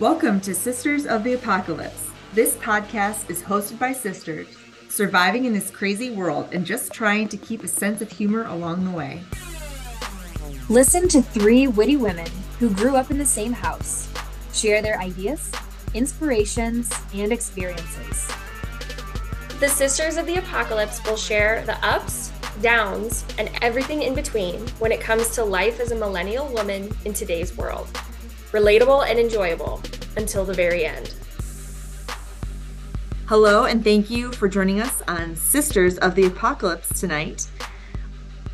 Welcome to Sisters of the Apocalypse. This podcast is hosted by sisters surviving in this crazy world and just trying to keep a sense of humor along the way. Listen to three witty women who grew up in the same house, share their ideas, inspirations, and experiences. The Sisters of the Apocalypse will share the ups, downs, and everything in between when it comes to life as a millennial woman in today's world. Relatable and enjoyable until the very end. Hello, and thank you for joining us on Sisters of the Apocalypse tonight.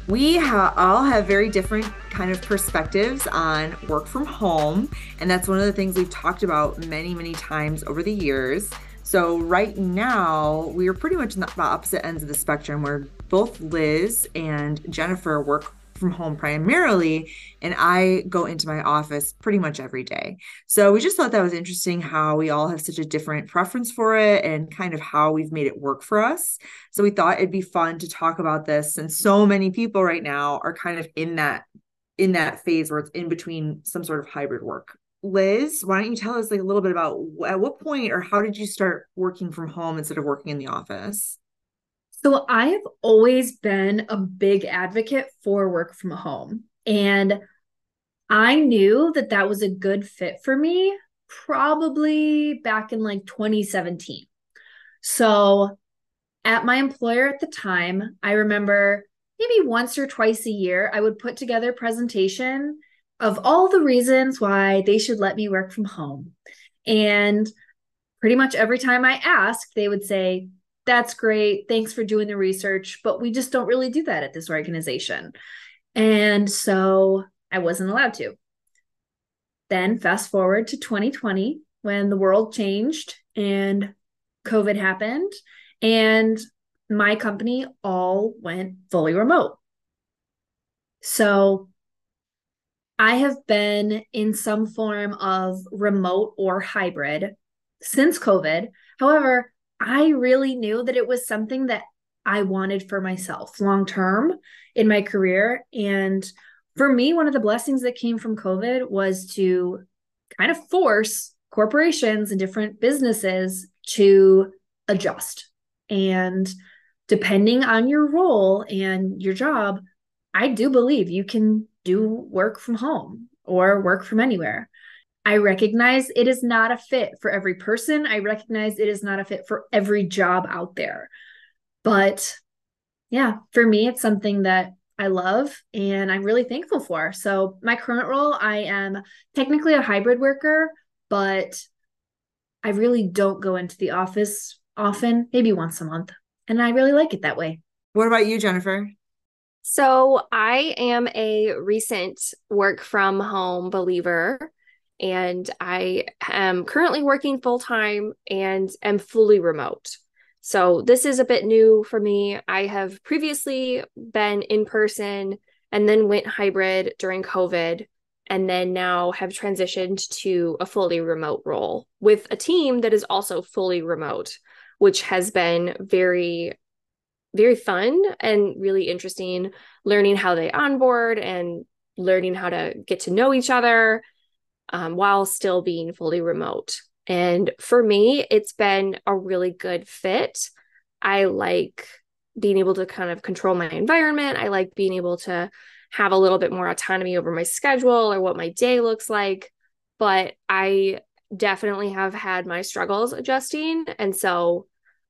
We ha- all have very different kind of perspectives on work from home, and that's one of the things we've talked about many, many times over the years. So, right now, we are pretty much on the opposite ends of the spectrum where both Liz and Jennifer work from home primarily and I go into my office pretty much every day. So we just thought that was interesting how we all have such a different preference for it and kind of how we've made it work for us. So we thought it'd be fun to talk about this since so many people right now are kind of in that in that phase where it's in between some sort of hybrid work. Liz, why don't you tell us like a little bit about at what point or how did you start working from home instead of working in the office? So I have always been a big advocate for work from home. And I knew that that was a good fit for me probably back in like 2017. So at my employer at the time, I remember maybe once or twice a year, I would put together a presentation of all the reasons why they should let me work from home. And pretty much every time I asked, they would say, that's great. Thanks for doing the research. But we just don't really do that at this organization. And so I wasn't allowed to. Then fast forward to 2020 when the world changed and COVID happened and my company all went fully remote. So I have been in some form of remote or hybrid since COVID. However, I really knew that it was something that I wanted for myself long term in my career. And for me, one of the blessings that came from COVID was to kind of force corporations and different businesses to adjust. And depending on your role and your job, I do believe you can do work from home or work from anywhere. I recognize it is not a fit for every person. I recognize it is not a fit for every job out there. But yeah, for me, it's something that I love and I'm really thankful for. So, my current role, I am technically a hybrid worker, but I really don't go into the office often, maybe once a month. And I really like it that way. What about you, Jennifer? So, I am a recent work from home believer and I am currently working full time and am fully remote. So this is a bit new for me. I have previously been in person and then went hybrid during COVID and then now have transitioned to a fully remote role with a team that is also fully remote, which has been very very fun and really interesting learning how they onboard and learning how to get to know each other um, while still being fully remote. And for me, it's been a really good fit. I like being able to kind of control my environment. I like being able to have a little bit more autonomy over my schedule or what my day looks like. But I definitely have had my struggles adjusting. And so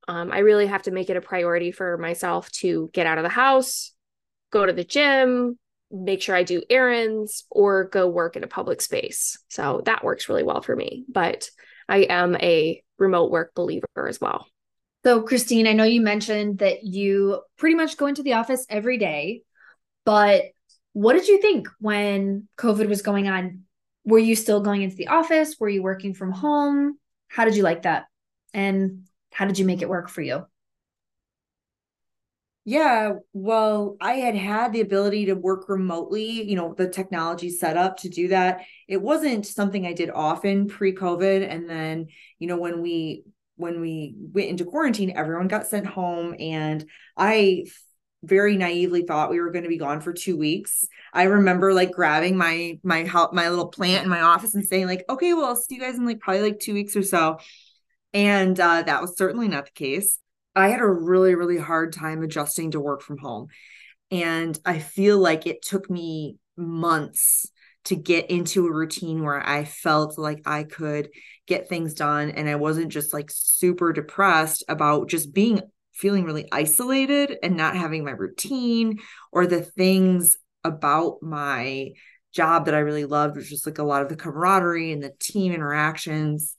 um, I really have to make it a priority for myself to get out of the house, go to the gym, make sure I do errands or go work in a public space. So that works really well for me. But I am a remote work believer as well. So, Christine, I know you mentioned that you pretty much go into the office every day, but what did you think when COVID was going on? Were you still going into the office? Were you working from home? How did you like that? And how did you make it work for you? Yeah, well, I had had the ability to work remotely, you know, the technology set up to do that. It wasn't something I did often pre-COVID and then, you know, when we when we went into quarantine, everyone got sent home and I very naively thought we were going to be gone for two weeks. I remember like grabbing my my help my little plant in my office and saying like, okay, well, I'll see you guys in like probably like two weeks or so. And uh, that was certainly not the case. I had a really, really hard time adjusting to work from home. And I feel like it took me months to get into a routine where I felt like I could get things done and I wasn't just like super depressed about just being feeling really isolated and not having my routine or the things about my job that I really loved, which was like a lot of the camaraderie and the team interactions.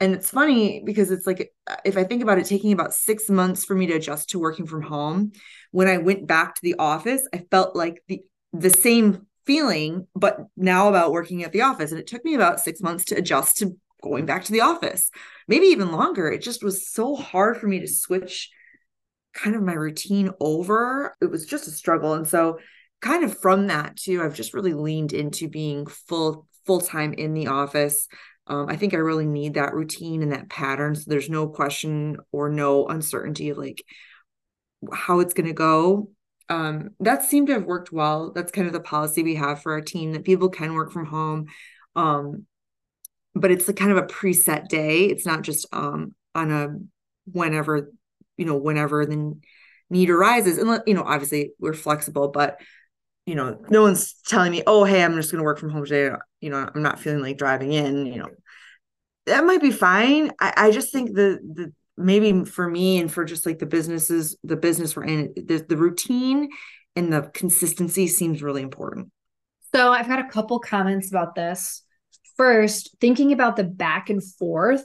And it's funny because it's like, if I think about it, taking about six months for me to adjust to working from home, when I went back to the office, I felt like the the same feeling, but now about working at the office. And it took me about six months to adjust to going back to the office, maybe even longer. It just was so hard for me to switch kind of my routine over. It was just a struggle. And so kind of from that too, I've just really leaned into being full full time in the office. Um, I think I really need that routine and that pattern. So there's no question or no uncertainty of like how it's going to go. Um, that seemed to have worked well. That's kind of the policy we have for our team that people can work from home. Um, but it's a kind of a preset day. It's not just um, on a whenever you know, whenever the need arises. And, you know, obviously we're flexible, but, you know, no one's telling me, oh, hey, I'm just going to work from home today. You know, I'm not feeling like driving in, you know, that might be fine. I, I just think the, the, maybe for me and for just like the businesses, the business we're in, the, the routine and the consistency seems really important. So I've got a couple comments about this. First, thinking about the back and forth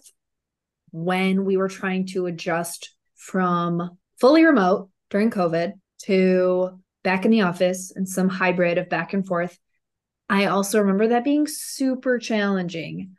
when we were trying to adjust from fully remote during COVID to back in the office and some hybrid of back and forth. I also remember that being super challenging.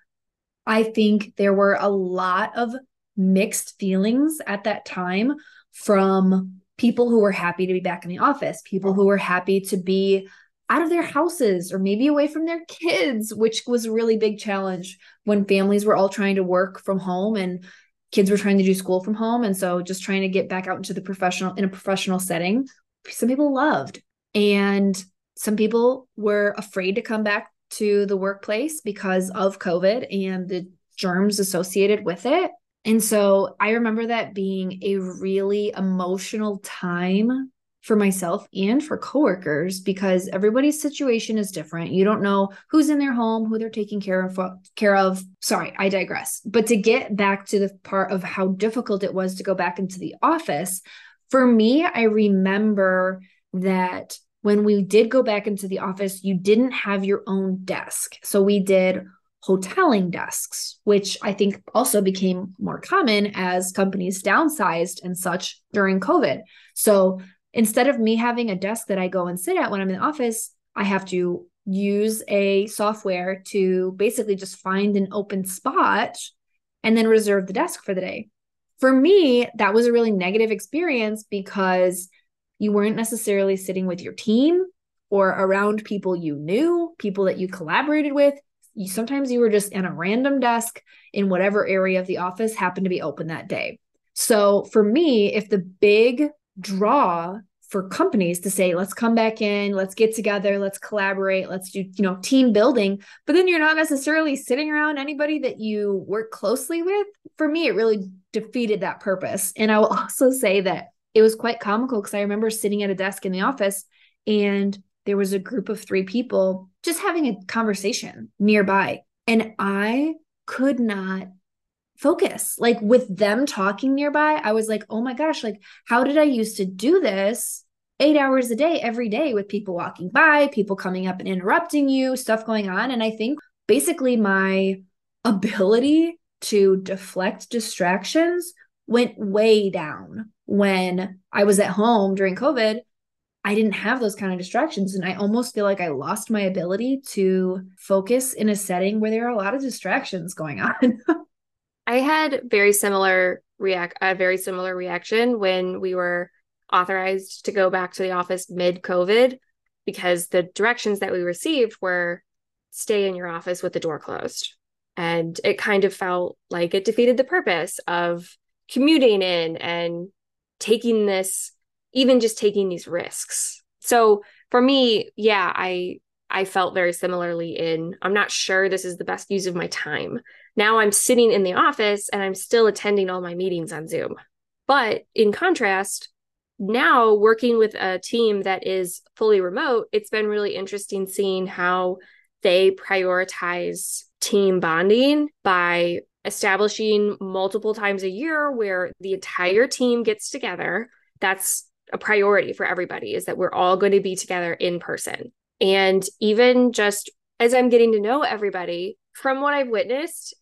I think there were a lot of mixed feelings at that time from people who were happy to be back in the office, people who were happy to be out of their houses or maybe away from their kids, which was a really big challenge when families were all trying to work from home and kids were trying to do school from home. And so just trying to get back out into the professional in a professional setting some people loved. And some people were afraid to come back to the workplace because of covid and the germs associated with it and so i remember that being a really emotional time for myself and for coworkers because everybody's situation is different. You don't know who's in their home, who they're taking care of care of. Sorry, I digress. But to get back to the part of how difficult it was to go back into the office, for me, I remember that when we did go back into the office, you didn't have your own desk. So we did hoteling desks, which I think also became more common as companies downsized and such during COVID. So instead of me having a desk that I go and sit at when I'm in the office, I have to use a software to basically just find an open spot and then reserve the desk for the day. For me, that was a really negative experience because you weren't necessarily sitting with your team or around people you knew, people that you collaborated with. You, sometimes you were just in a random desk in whatever area of the office happened to be open that day. So for me, if the big draw for companies to say let's come back in let's get together let's collaborate let's do you know team building but then you're not necessarily sitting around anybody that you work closely with for me it really defeated that purpose and i will also say that it was quite comical because i remember sitting at a desk in the office and there was a group of three people just having a conversation nearby and i could not focus. Like with them talking nearby, I was like, oh my gosh, like how did I used to do this eight hours a day, every day with people walking by, people coming up and interrupting you, stuff going on. And I think basically my ability to deflect distractions went way down when I was at home during COVID. I didn't have those kind of distractions. And I almost feel like I lost my ability to focus in a setting where there are a lot of distractions going on. I had very similar react a very similar reaction when we were authorized to go back to the office mid COVID because the directions that we received were stay in your office with the door closed. And it kind of felt like it defeated the purpose of commuting in and taking this even just taking these risks. So for me, yeah, I I felt very similarly in I'm not sure this is the best use of my time. Now I'm sitting in the office and I'm still attending all my meetings on Zoom. But in contrast, now working with a team that is fully remote, it's been really interesting seeing how they prioritize team bonding by establishing multiple times a year where the entire team gets together. That's a priority for everybody is that we're all going to be together in person. And even just as I'm getting to know everybody, from what I've witnessed,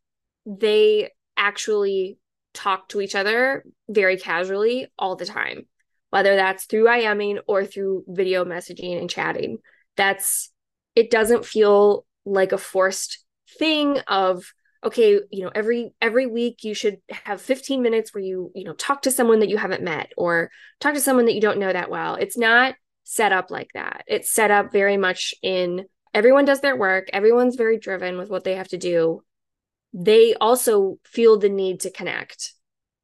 they actually talk to each other very casually all the time, whether that's through IMing or through video messaging and chatting. That's it doesn't feel like a forced thing of okay you know every every week you should have 15 minutes where you you know talk to someone that you haven't met or talk to someone that you don't know that well. It's not set up like that. It's set up very much in everyone does their work everyone's very driven with what they have to do. They also feel the need to connect.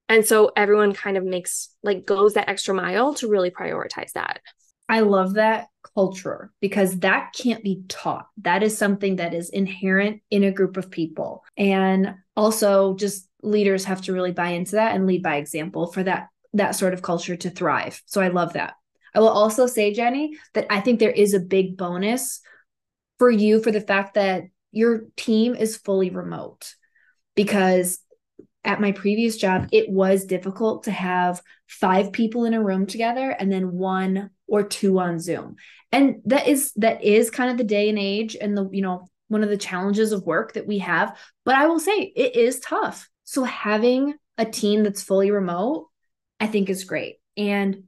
And so everyone kind of makes like goes that extra mile to really prioritize that I love that culture because that can't be taught. That is something that is inherent in a group of people. And also just leaders have to really buy into that and lead by example for that that sort of culture to thrive. So I love that. I will also say Jenny that I think there is a big bonus for you for the fact that your team is fully remote because at my previous job, it was difficult to have five people in a room together and then one or two on Zoom. And that is that is kind of the day and age and the, you know, one of the challenges of work that we have. But I will say it is tough. So having a team that's fully remote, I think is great. And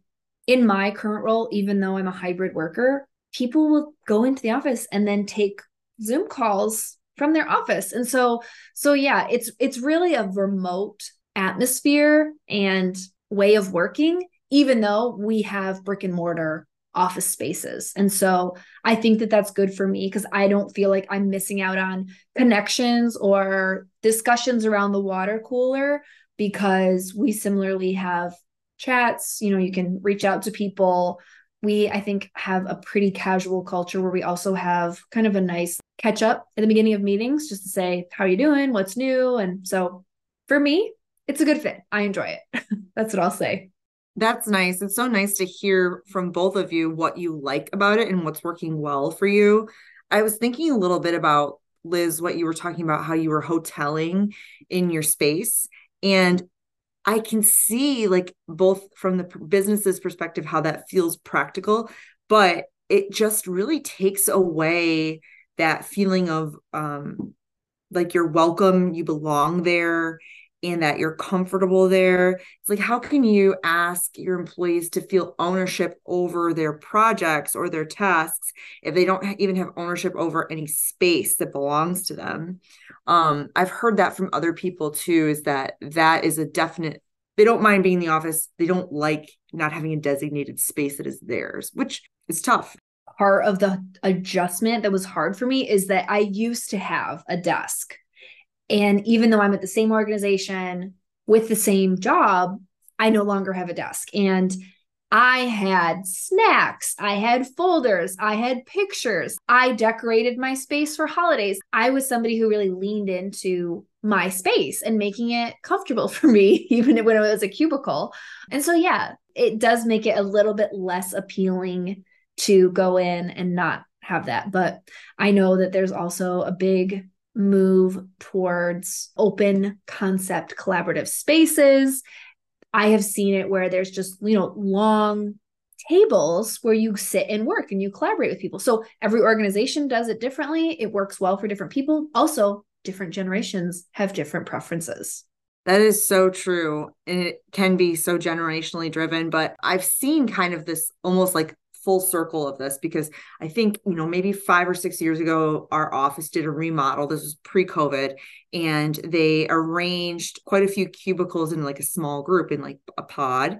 in my current role, even though I'm a hybrid worker, people will go into the office and then take Zoom calls from their office. And so so yeah, it's it's really a remote atmosphere and way of working even though we have brick and mortar office spaces. And so I think that that's good for me because I don't feel like I'm missing out on connections or discussions around the water cooler because we similarly have chats, you know, you can reach out to people. We I think have a pretty casual culture where we also have kind of a nice catch up at the beginning of meetings just to say how you doing, what's new, and so for me, it's a good fit. I enjoy it. that's what I'll say. That's nice. It's so nice to hear from both of you what you like about it and what's working well for you. I was thinking a little bit about Liz, what you were talking about, how you were hoteling in your space. And I can see, like, both from the business's perspective, how that feels practical, but it just really takes away that feeling of um, like you're welcome, you belong there, and that you're comfortable there. It's like, how can you ask your employees to feel ownership over their projects or their tasks if they don't even have ownership over any space that belongs to them? Um, I've heard that from other people too, is that that is a definite, they don't mind being in the office. They don't like not having a designated space that is theirs, which is tough. Part of the adjustment that was hard for me is that I used to have a desk and even though I'm at the same organization with the same job, I no longer have a desk. And I had snacks, I had folders, I had pictures, I decorated my space for holidays. I was somebody who really leaned into my space and making it comfortable for me, even when it was a cubicle. And so, yeah, it does make it a little bit less appealing to go in and not have that. But I know that there's also a big move towards open concept collaborative spaces. I have seen it where there's just, you know, long tables where you sit and work and you collaborate with people. So every organization does it differently. It works well for different people. Also, different generations have different preferences. That is so true. And it can be so generationally driven. But I've seen kind of this almost like full circle of this because I think, you know, maybe five or six years ago, our office did a remodel. This was pre COVID, and they arranged quite a few cubicles in like a small group in like a pod.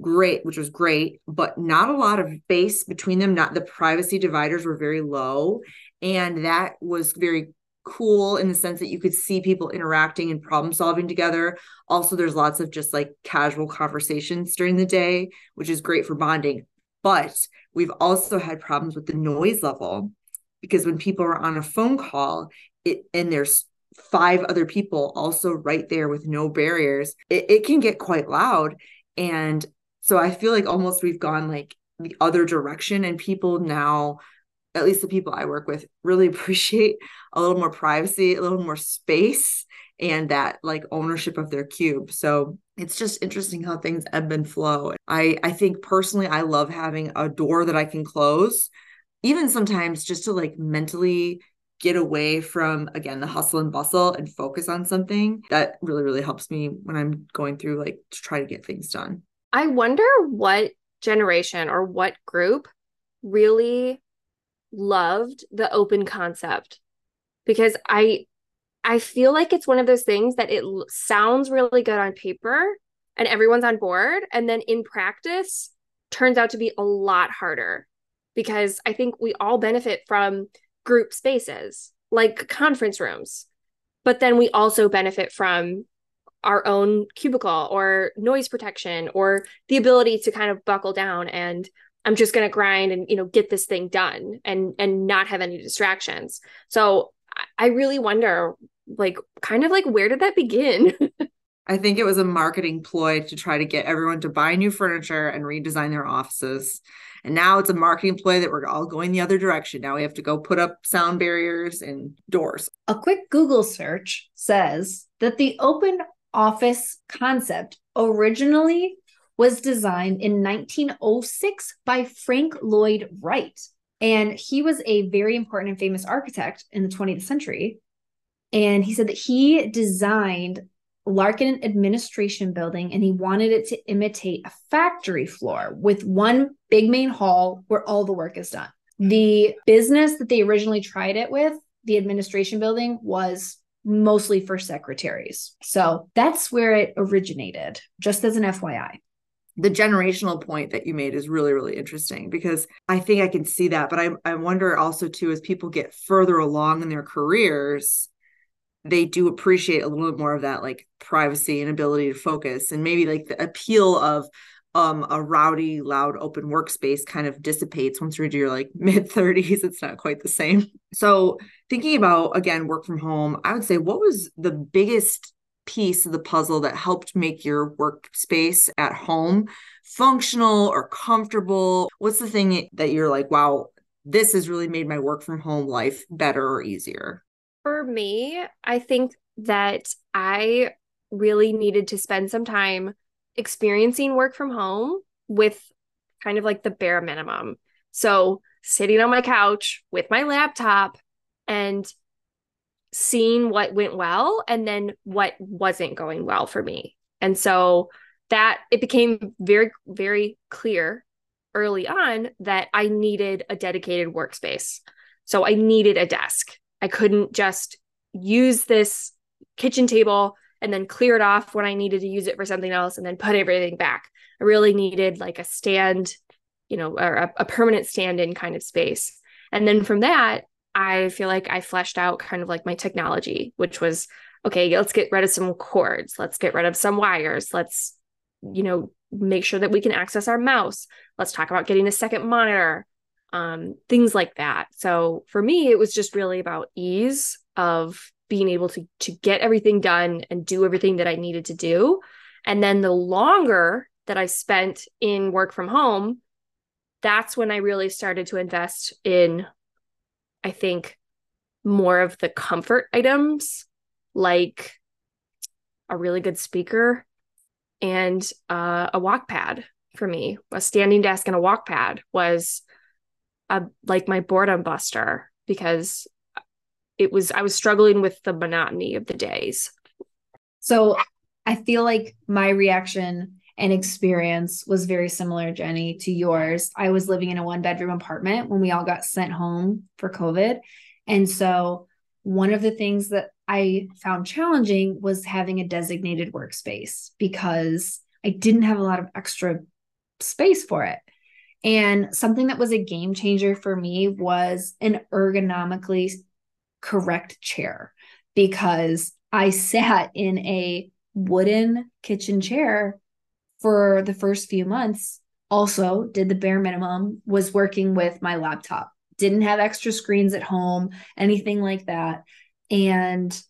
Great, which was great, but not a lot of space between them. Not the privacy dividers were very low. And that was very cool in the sense that you could see people interacting and problem solving together. Also, there's lots of just like casual conversations during the day, which is great for bonding. But we've also had problems with the noise level because when people are on a phone call, it and there's five other people also right there with no barriers, it, it can get quite loud. And so I feel like almost we've gone like the other direction, and people now at least the people I work with really appreciate a little more privacy, a little more space, and that like ownership of their cube. So it's just interesting how things ebb and flow. I I think personally I love having a door that I can close, even sometimes just to like mentally get away from again the hustle and bustle and focus on something that really really helps me when i'm going through like to try to get things done i wonder what generation or what group really loved the open concept because I I feel like it's one of those things that it sounds really good on paper and everyone's on board and then in practice turns out to be a lot harder because I think we all benefit from group spaces like conference rooms but then we also benefit from our own cubicle or noise protection or the ability to kind of buckle down and I'm just going to grind and you know get this thing done and and not have any distractions. So I really wonder like kind of like where did that begin? I think it was a marketing ploy to try to get everyone to buy new furniture and redesign their offices. And now it's a marketing ploy that we're all going the other direction. Now we have to go put up sound barriers and doors. A quick Google search says that the open office concept originally was designed in 1906 by Frank Lloyd Wright. And he was a very important and famous architect in the 20th century. And he said that he designed Larkin Administration Building and he wanted it to imitate a factory floor with one big main hall where all the work is done. The business that they originally tried it with, the administration building, was mostly for secretaries. So that's where it originated, just as an FYI the generational point that you made is really really interesting because i think i can see that but i, I wonder also too as people get further along in their careers they do appreciate a little bit more of that like privacy and ability to focus and maybe like the appeal of um a rowdy loud open workspace kind of dissipates once you're in your like mid 30s it's not quite the same. So thinking about again work from home i would say what was the biggest piece of the puzzle that helped make your workspace at home functional or comfortable? What's the thing that you're like, wow, this has really made my work from home life better or easier? For me, I think that I really needed to spend some time experiencing work from home with kind of like the bare minimum. So, sitting on my couch with my laptop and seeing what went well and then what wasn't going well for me. And so that it became very, very clear early on that I needed a dedicated workspace. So I needed a desk. I couldn't just use this kitchen table and then clear it off when I needed to use it for something else and then put everything back. I really needed like a stand, you know, or a, a permanent stand in kind of space. And then from that, I feel like I fleshed out kind of like my technology, which was okay, let's get rid of some cords, let's get rid of some wires, let's, you know, make sure that we can access our mouse. Let's talk about getting a second monitor, um, things like that. So for me, it was just really about ease of being able to to get everything done and do everything that I needed to do. And then the longer that I spent in work from home, that's when I really started to invest in I think more of the comfort items like a really good speaker and uh, a walk pad for me. A standing desk and a walk pad was a, like my boredom buster because it was I was struggling with the monotony of the days. So I feel like my reaction and experience was very similar, Jenny, to yours. I was living in a one bedroom apartment when we all got sent home for COVID. And so, one of the things that I found challenging was having a designated workspace because I didn't have a lot of extra space for it. And something that was a game changer for me was an ergonomically correct chair because I sat in a wooden kitchen chair for the first few months. Also, did the bare minimum, was working with my laptop, didn't have extra screens at home, anything like that. And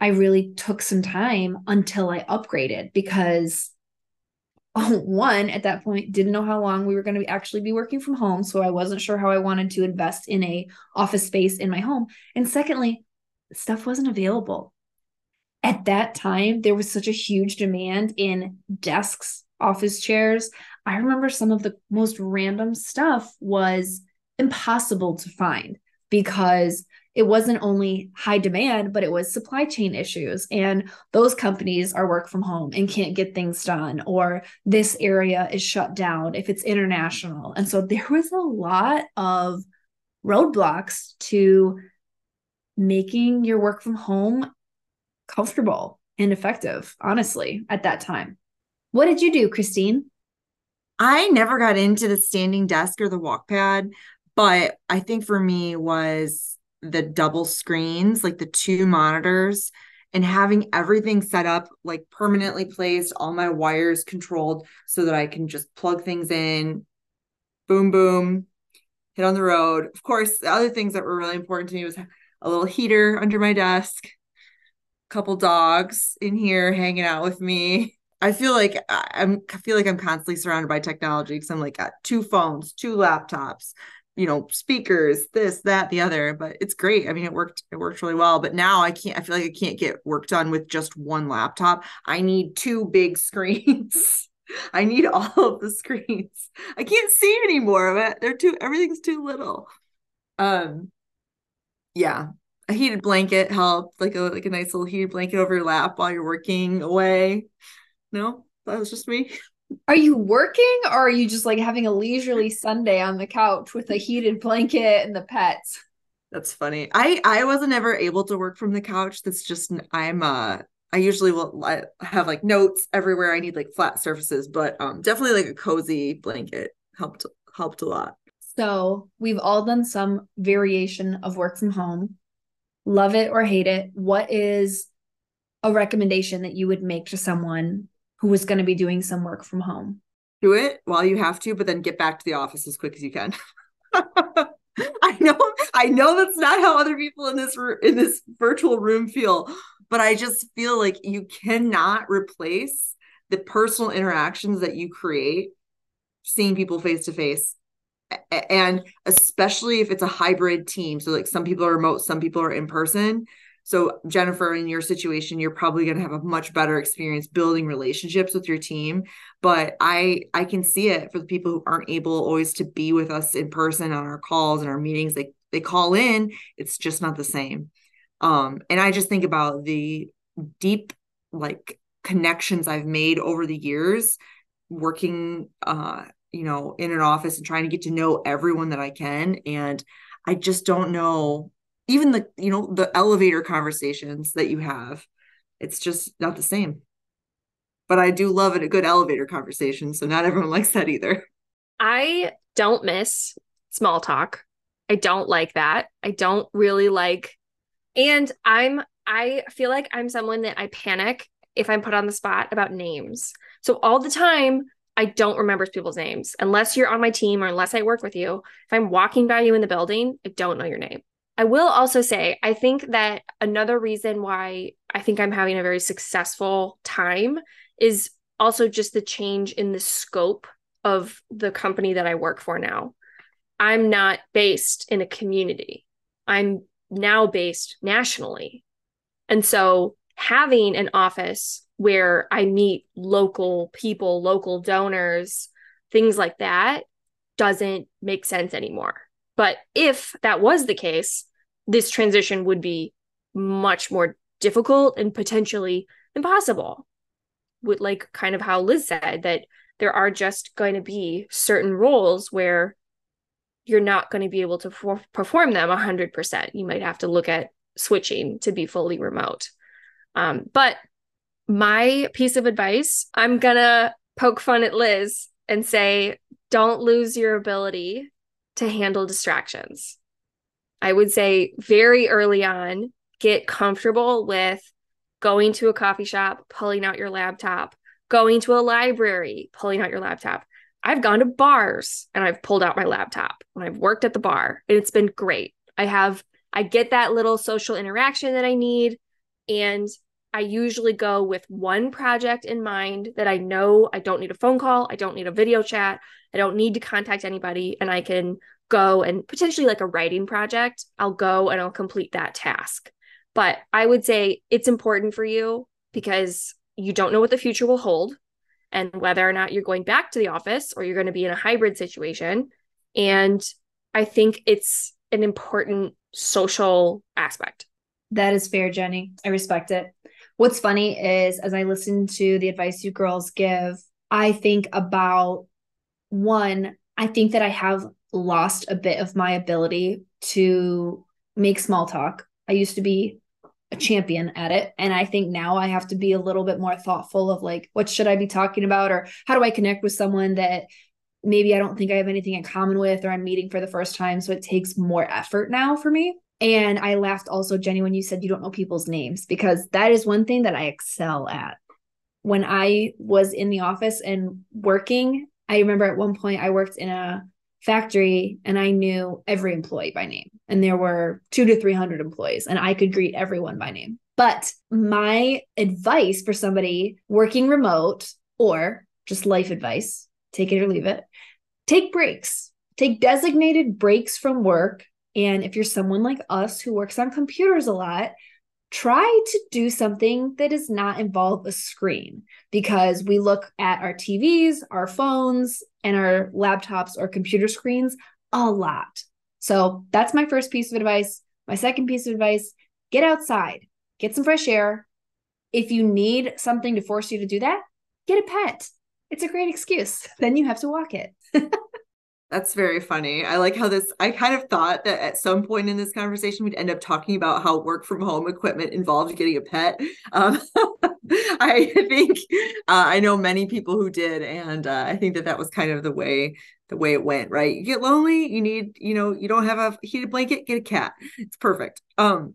I really took some time until I upgraded because oh, one at that point didn't know how long we were going to actually be working from home so i wasn't sure how i wanted to invest in a office space in my home and secondly stuff wasn't available at that time there was such a huge demand in desks office chairs i remember some of the most random stuff was impossible to find because it wasn't only high demand, but it was supply chain issues. And those companies are work from home and can't get things done, or this area is shut down if it's international. And so there was a lot of roadblocks to making your work from home comfortable and effective, honestly, at that time. What did you do, Christine? I never got into the standing desk or the walk pad, but I think for me was the double screens, like the two monitors, and having everything set up, like permanently placed, all my wires controlled so that I can just plug things in, boom, boom, hit on the road. Of course, the other things that were really important to me was a little heater under my desk, a couple dogs in here hanging out with me. I feel like I'm I feel like I'm constantly surrounded by technology because I'm like got two phones, two laptops, you know speakers this that the other but it's great. I mean it worked it worked really well but now i can't i feel like i can't get work done with just one laptop. I need two big screens. I need all of the screens. I can't see any more of it they're too everything's too little. Um yeah. A heated blanket helped like a like a nice little heated blanket over your lap while you're working away no that was just me are you working or are you just like having a leisurely Sunday on the couch with a heated blanket and the pets? That's funny. I I wasn't ever able to work from the couch. That's just I'm uh I usually will I have like notes everywhere. I need like flat surfaces, but um definitely like a cozy blanket helped helped a lot. So, we've all done some variation of work from home. Love it or hate it. What is a recommendation that you would make to someone who was going to be doing some work from home. Do it while you have to, but then get back to the office as quick as you can. I know, I know that's not how other people in this in this virtual room feel, but I just feel like you cannot replace the personal interactions that you create seeing people face to face and especially if it's a hybrid team so like some people are remote some people are in person so, Jennifer, in your situation, you're probably going to have a much better experience building relationships with your team. But I I can see it for the people who aren't able always to be with us in person on our calls and our meetings. They they call in, it's just not the same. Um, and I just think about the deep like connections I've made over the years working uh, you know, in an office and trying to get to know everyone that I can. And I just don't know even the you know the elevator conversations that you have it's just not the same. But i do love it a good elevator conversation so not everyone likes that either. I don't miss small talk. I don't like that. I don't really like and i'm i feel like i'm someone that i panic if i'm put on the spot about names. So all the time I don't remember people's names. Unless you're on my team or unless I work with you. If I'm walking by you in the building, I don't know your name. I will also say, I think that another reason why I think I'm having a very successful time is also just the change in the scope of the company that I work for now. I'm not based in a community, I'm now based nationally. And so having an office where I meet local people, local donors, things like that doesn't make sense anymore. But if that was the case, this transition would be much more difficult and potentially impossible. With like kind of how Liz said that there are just going to be certain roles where you're not going to be able to for- perform them 100%. You might have to look at switching to be fully remote. Um, but my piece of advice, I'm going to poke fun at Liz and say, don't lose your ability to handle distractions. I would say very early on, get comfortable with going to a coffee shop, pulling out your laptop, going to a library, pulling out your laptop. I've gone to bars and I've pulled out my laptop and I've worked at the bar and it's been great. I have, I get that little social interaction that I need. And I usually go with one project in mind that I know I don't need a phone call, I don't need a video chat, I don't need to contact anybody, and I can go and potentially like a writing project, I'll go and I'll complete that task. But I would say it's important for you because you don't know what the future will hold and whether or not you're going back to the office or you're going to be in a hybrid situation. And I think it's an important social aspect. That is fair, Jenny. I respect it. What's funny is as I listen to the advice you girls give, I think about one, I think that I have lost a bit of my ability to make small talk. I used to be a champion at it. And I think now I have to be a little bit more thoughtful of like, what should I be talking about? Or how do I connect with someone that maybe I don't think I have anything in common with, or I'm meeting for the first time. So it takes more effort now for me. And I laughed also, Jenny, when you said you don't know people's names, because that is one thing that I excel at. When I was in the office and working, I remember at one point I worked in a factory and I knew every employee by name. And there were two to 300 employees, and I could greet everyone by name. But my advice for somebody working remote or just life advice, take it or leave it, take breaks, take designated breaks from work. And if you're someone like us who works on computers a lot, try to do something that does not involve a screen because we look at our TVs, our phones, and our laptops or computer screens a lot. So that's my first piece of advice. My second piece of advice get outside, get some fresh air. If you need something to force you to do that, get a pet. It's a great excuse. Then you have to walk it. That's very funny. I like how this, I kind of thought that at some point in this conversation, we'd end up talking about how work from home equipment involved getting a pet. Um, I think uh, I know many people who did. And uh, I think that that was kind of the way the way it went right you get lonely you need you know you don't have a heated blanket get a cat it's perfect um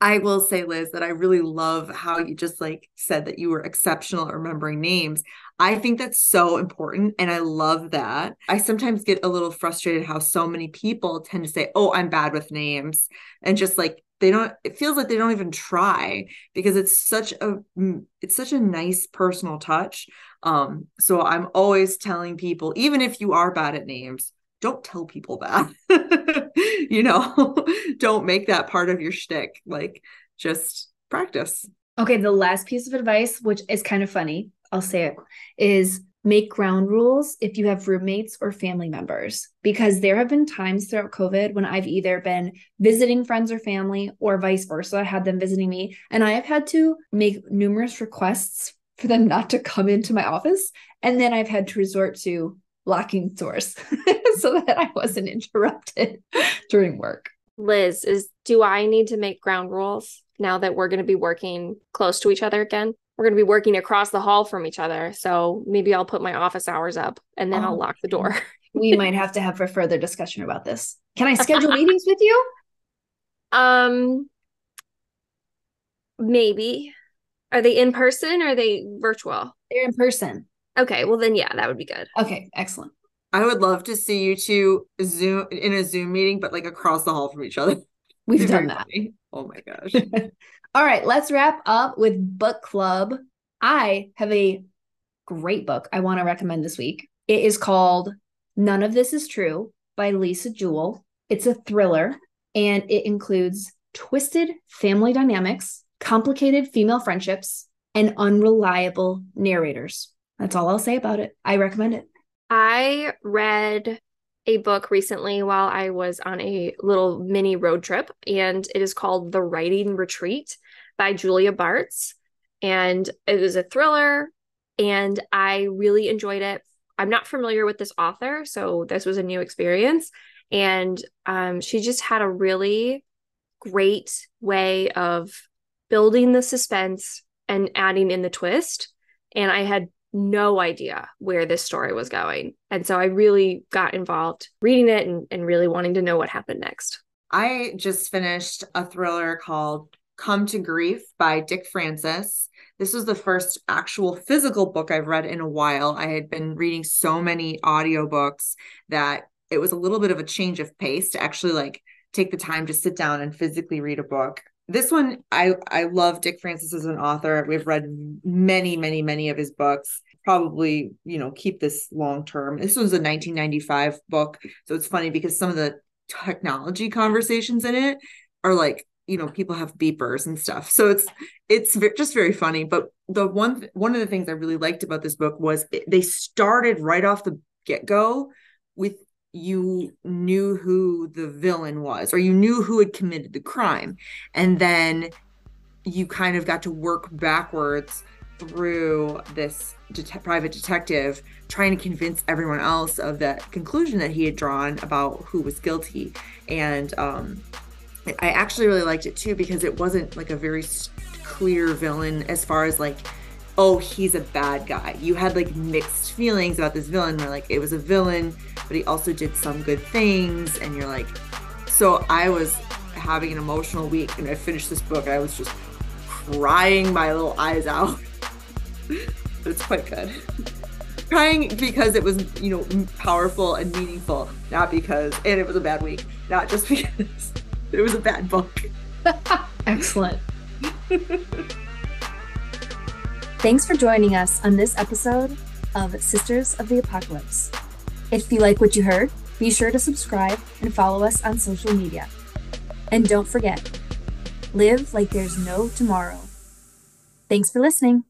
I will say, Liz, that I really love how you just like said that you were exceptional at remembering names. I think that's so important. And I love that. I sometimes get a little frustrated how so many people tend to say, Oh, I'm bad with names. And just like they don't, it feels like they don't even try because it's such a, it's such a nice personal touch. Um, so I'm always telling people, even if you are bad at names, don't tell people that. you know, don't make that part of your shtick. Like, just practice. Okay, the last piece of advice, which is kind of funny, I'll say it, is make ground rules if you have roommates or family members. Because there have been times throughout COVID when I've either been visiting friends or family or vice versa, I had them visiting me, and I have had to make numerous requests for them not to come into my office. And then I've had to resort to locking doors so that I wasn't interrupted during work. Liz, is do I need to make ground rules now that we're going to be working close to each other again? We're going to be working across the hall from each other. So maybe I'll put my office hours up and then oh, I'll lock the door. we might have to have a further discussion about this. Can I schedule meetings with you? Um maybe. Are they in person or are they virtual? They're in person. Okay, well then yeah, that would be good. Okay, excellent. I would love to see you two Zoom in a Zoom meeting, but like across the hall from each other. We've done that. Funny. Oh my gosh. All right, let's wrap up with book club. I have a great book I want to recommend this week. It is called None of This Is True by Lisa Jewell. It's a thriller and it includes twisted family dynamics, complicated female friendships, and unreliable narrators. That's all I'll say about it. I recommend it. I read a book recently while I was on a little mini road trip, and it is called The Writing Retreat by Julia Bartz. And it was a thriller, and I really enjoyed it. I'm not familiar with this author, so this was a new experience. And um, she just had a really great way of building the suspense and adding in the twist. And I had no idea where this story was going. And so I really got involved reading it and, and really wanting to know what happened next. I just finished a thriller called Come to Grief by Dick Francis. This was the first actual physical book I've read in a while. I had been reading so many audiobooks that it was a little bit of a change of pace to actually like take the time to sit down and physically read a book. This one I I love Dick Francis as an author. We've read many many many of his books. Probably, you know, keep this long term. This was a 1995 book. So it's funny because some of the technology conversations in it are like you know people have beepers and stuff so it's it's just very funny but the one one of the things i really liked about this book was they started right off the get-go with you knew who the villain was or you knew who had committed the crime and then you kind of got to work backwards through this private detective trying to convince everyone else of that conclusion that he had drawn about who was guilty and um, I actually really liked it too because it wasn't like a very clear villain as far as like, oh, he's a bad guy. You had like mixed feelings about this villain where like it was a villain, but he also did some good things. And you're like, so I was having an emotional week and I finished this book. I was just crying my little eyes out. But it's quite good. crying because it was, you know, powerful and meaningful, not because, and it was a bad week, not just because it was a bad book. Excellent. Thanks for joining us on this episode of Sisters of the Apocalypse. If you like what you heard, be sure to subscribe and follow us on social media. And don't forget, live like there's no tomorrow. Thanks for listening.